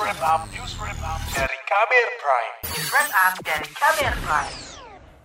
wrap up, news wrap up dari Kamer Prime. News Wrap Up dari Kamer Prime.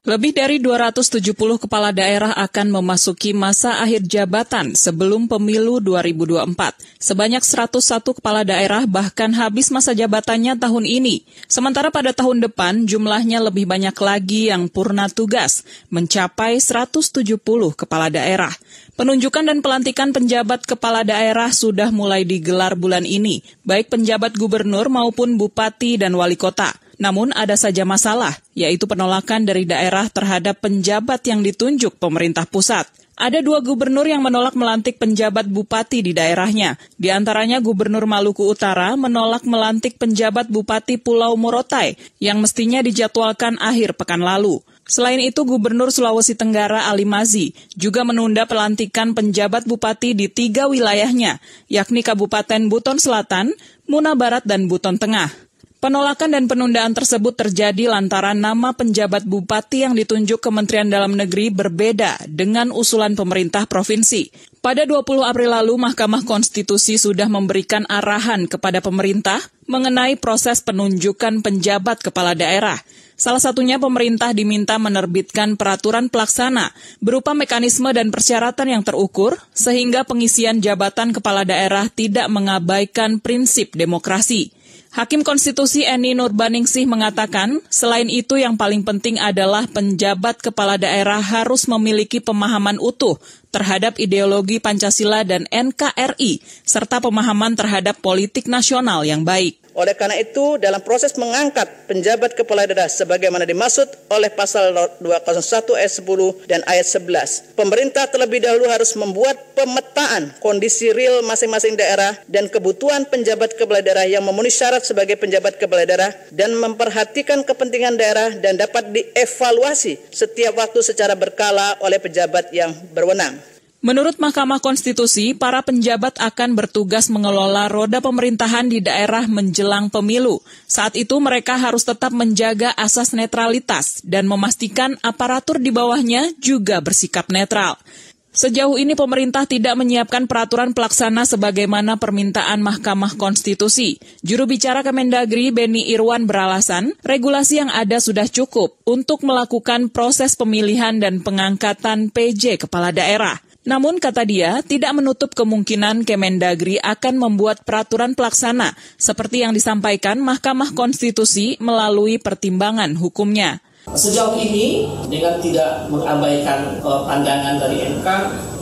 Lebih dari 270 kepala daerah akan memasuki masa akhir jabatan sebelum pemilu 2024. Sebanyak 101 kepala daerah bahkan habis masa jabatannya tahun ini. Sementara pada tahun depan jumlahnya lebih banyak lagi yang purna tugas, mencapai 170 kepala daerah. Penunjukan dan pelantikan penjabat kepala daerah sudah mulai digelar bulan ini, baik penjabat gubernur maupun bupati dan wali kota. Namun ada saja masalah, yaitu penolakan dari daerah terhadap penjabat yang ditunjuk pemerintah pusat. Ada dua gubernur yang menolak melantik penjabat bupati di daerahnya. Di antaranya Gubernur Maluku Utara menolak melantik penjabat bupati Pulau Morotai yang mestinya dijadwalkan akhir pekan lalu. Selain itu, Gubernur Sulawesi Tenggara Ali Mazi juga menunda pelantikan penjabat bupati di tiga wilayahnya, yakni Kabupaten Buton Selatan, Muna Barat, dan Buton Tengah. Penolakan dan penundaan tersebut terjadi lantaran nama penjabat bupati yang ditunjuk Kementerian Dalam Negeri berbeda dengan usulan pemerintah provinsi. Pada 20 April lalu, Mahkamah Konstitusi sudah memberikan arahan kepada pemerintah mengenai proses penunjukan penjabat kepala daerah. Salah satunya pemerintah diminta menerbitkan peraturan pelaksana berupa mekanisme dan persyaratan yang terukur sehingga pengisian jabatan kepala daerah tidak mengabaikan prinsip demokrasi. Hakim Konstitusi Eni Nurbaningsih mengatakan, selain itu yang paling penting adalah penjabat kepala daerah harus memiliki pemahaman utuh terhadap ideologi Pancasila dan NKRI, serta pemahaman terhadap politik nasional yang baik. Oleh karena itu, dalam proses mengangkat penjabat kepala daerah sebagaimana dimaksud oleh pasal 201 ayat 10 dan ayat 11, pemerintah terlebih dahulu harus membuat pemetaan kondisi real masing-masing daerah dan kebutuhan penjabat kepala daerah yang memenuhi syarat sebagai penjabat kepala daerah dan memperhatikan kepentingan daerah dan dapat dievaluasi setiap waktu secara berkala oleh pejabat yang berwenang. Menurut Mahkamah Konstitusi, para penjabat akan bertugas mengelola roda pemerintahan di daerah menjelang pemilu. Saat itu mereka harus tetap menjaga asas netralitas dan memastikan aparatur di bawahnya juga bersikap netral. Sejauh ini pemerintah tidak menyiapkan peraturan pelaksana sebagaimana permintaan Mahkamah Konstitusi. Juru bicara Kemendagri Beni Irwan beralasan, regulasi yang ada sudah cukup untuk melakukan proses pemilihan dan pengangkatan PJ kepala daerah. Namun kata dia, tidak menutup kemungkinan Kemendagri akan membuat peraturan pelaksana seperti yang disampaikan Mahkamah Konstitusi melalui pertimbangan hukumnya. Sejauh ini, dengan tidak mengabaikan uh, pandangan dari MK,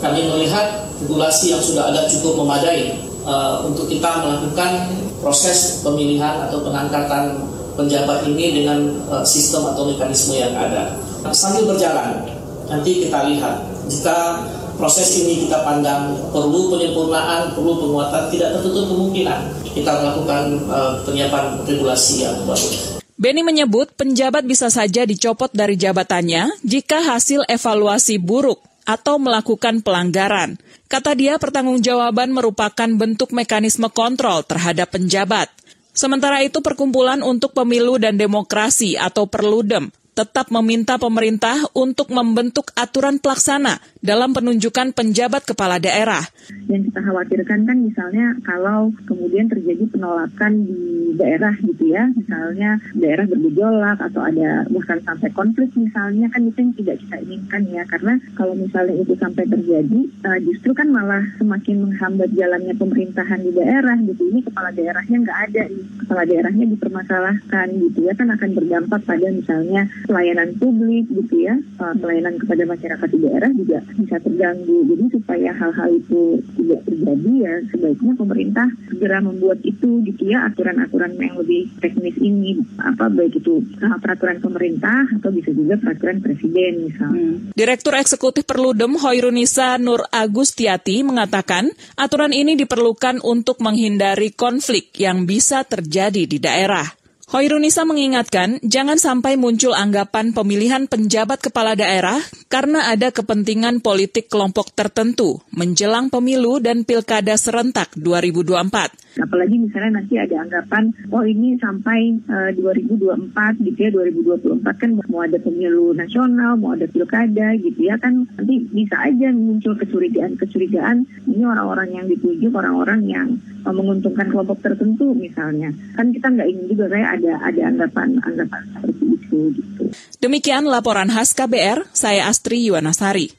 kami melihat regulasi yang sudah ada cukup memadai uh, untuk kita melakukan proses pemilihan atau pengangkatan penjabat ini dengan uh, sistem atau mekanisme yang ada. Sambil berjalan, nanti kita lihat jika proses ini kita pandang perlu penyempurnaan, perlu penguatan, tidak tertutup kemungkinan kita melakukan uh, penyiapan regulasi yang baru. Beni menyebut penjabat bisa saja dicopot dari jabatannya jika hasil evaluasi buruk atau melakukan pelanggaran. Kata dia, pertanggungjawaban merupakan bentuk mekanisme kontrol terhadap penjabat. Sementara itu, Perkumpulan untuk Pemilu dan Demokrasi atau Perludem tetap meminta pemerintah untuk membentuk aturan pelaksana dalam penunjukan penjabat kepala daerah. Yang kita khawatirkan kan misalnya kalau kemudian terjadi penolakan di daerah gitu ya, misalnya daerah bergejolak atau ada bahkan sampai konflik misalnya kan itu yang tidak kita inginkan ya, karena kalau misalnya itu sampai terjadi uh, justru kan malah semakin menghambat jalannya pemerintahan di daerah gitu. Ini kepala daerahnya nggak ada, kepala daerahnya dipermasalahkan gitu ya kan akan berdampak pada misalnya pelayanan publik gitu ya, uh, pelayanan kepada masyarakat di daerah juga bisa terganggu. Jadi supaya hal-hal itu tidak terjadi ya sebaiknya pemerintah segera membuat itu gitu ya aturan-aturan yang lebih teknis ini apa baik itu uh, peraturan pemerintah atau bisa juga peraturan presiden misalnya. Hmm. Direktur Eksekutif Perludem Hoirunisa Nur Agustiati mengatakan aturan ini diperlukan untuk menghindari konflik yang bisa terjadi di daerah. Hoirunisa mengingatkan, jangan sampai muncul anggapan pemilihan penjabat kepala daerah karena ada kepentingan politik kelompok tertentu menjelang pemilu dan pilkada serentak 2024. Apalagi misalnya nanti ada anggapan, oh ini sampai uh, 2024 gitu ya, 2024 kan mau ada pemilu nasional, mau ada pilkada gitu ya kan nanti bisa aja muncul kecurigaan-kecurigaan ini orang-orang yang dituju, orang-orang yang uh, menguntungkan kelompok tertentu misalnya. Kan kita nggak ingin juga kayak ada ada anggapan-anggapan seperti itu gitu. Demikian laporan khas KBR, saya Astri Yuwanasari.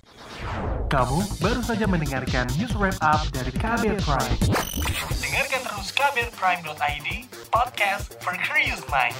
Kamu baru saja mendengarkan news wrap up dari KBR Prime. Dengarkan terus kbrprime.id, podcast for curious mind.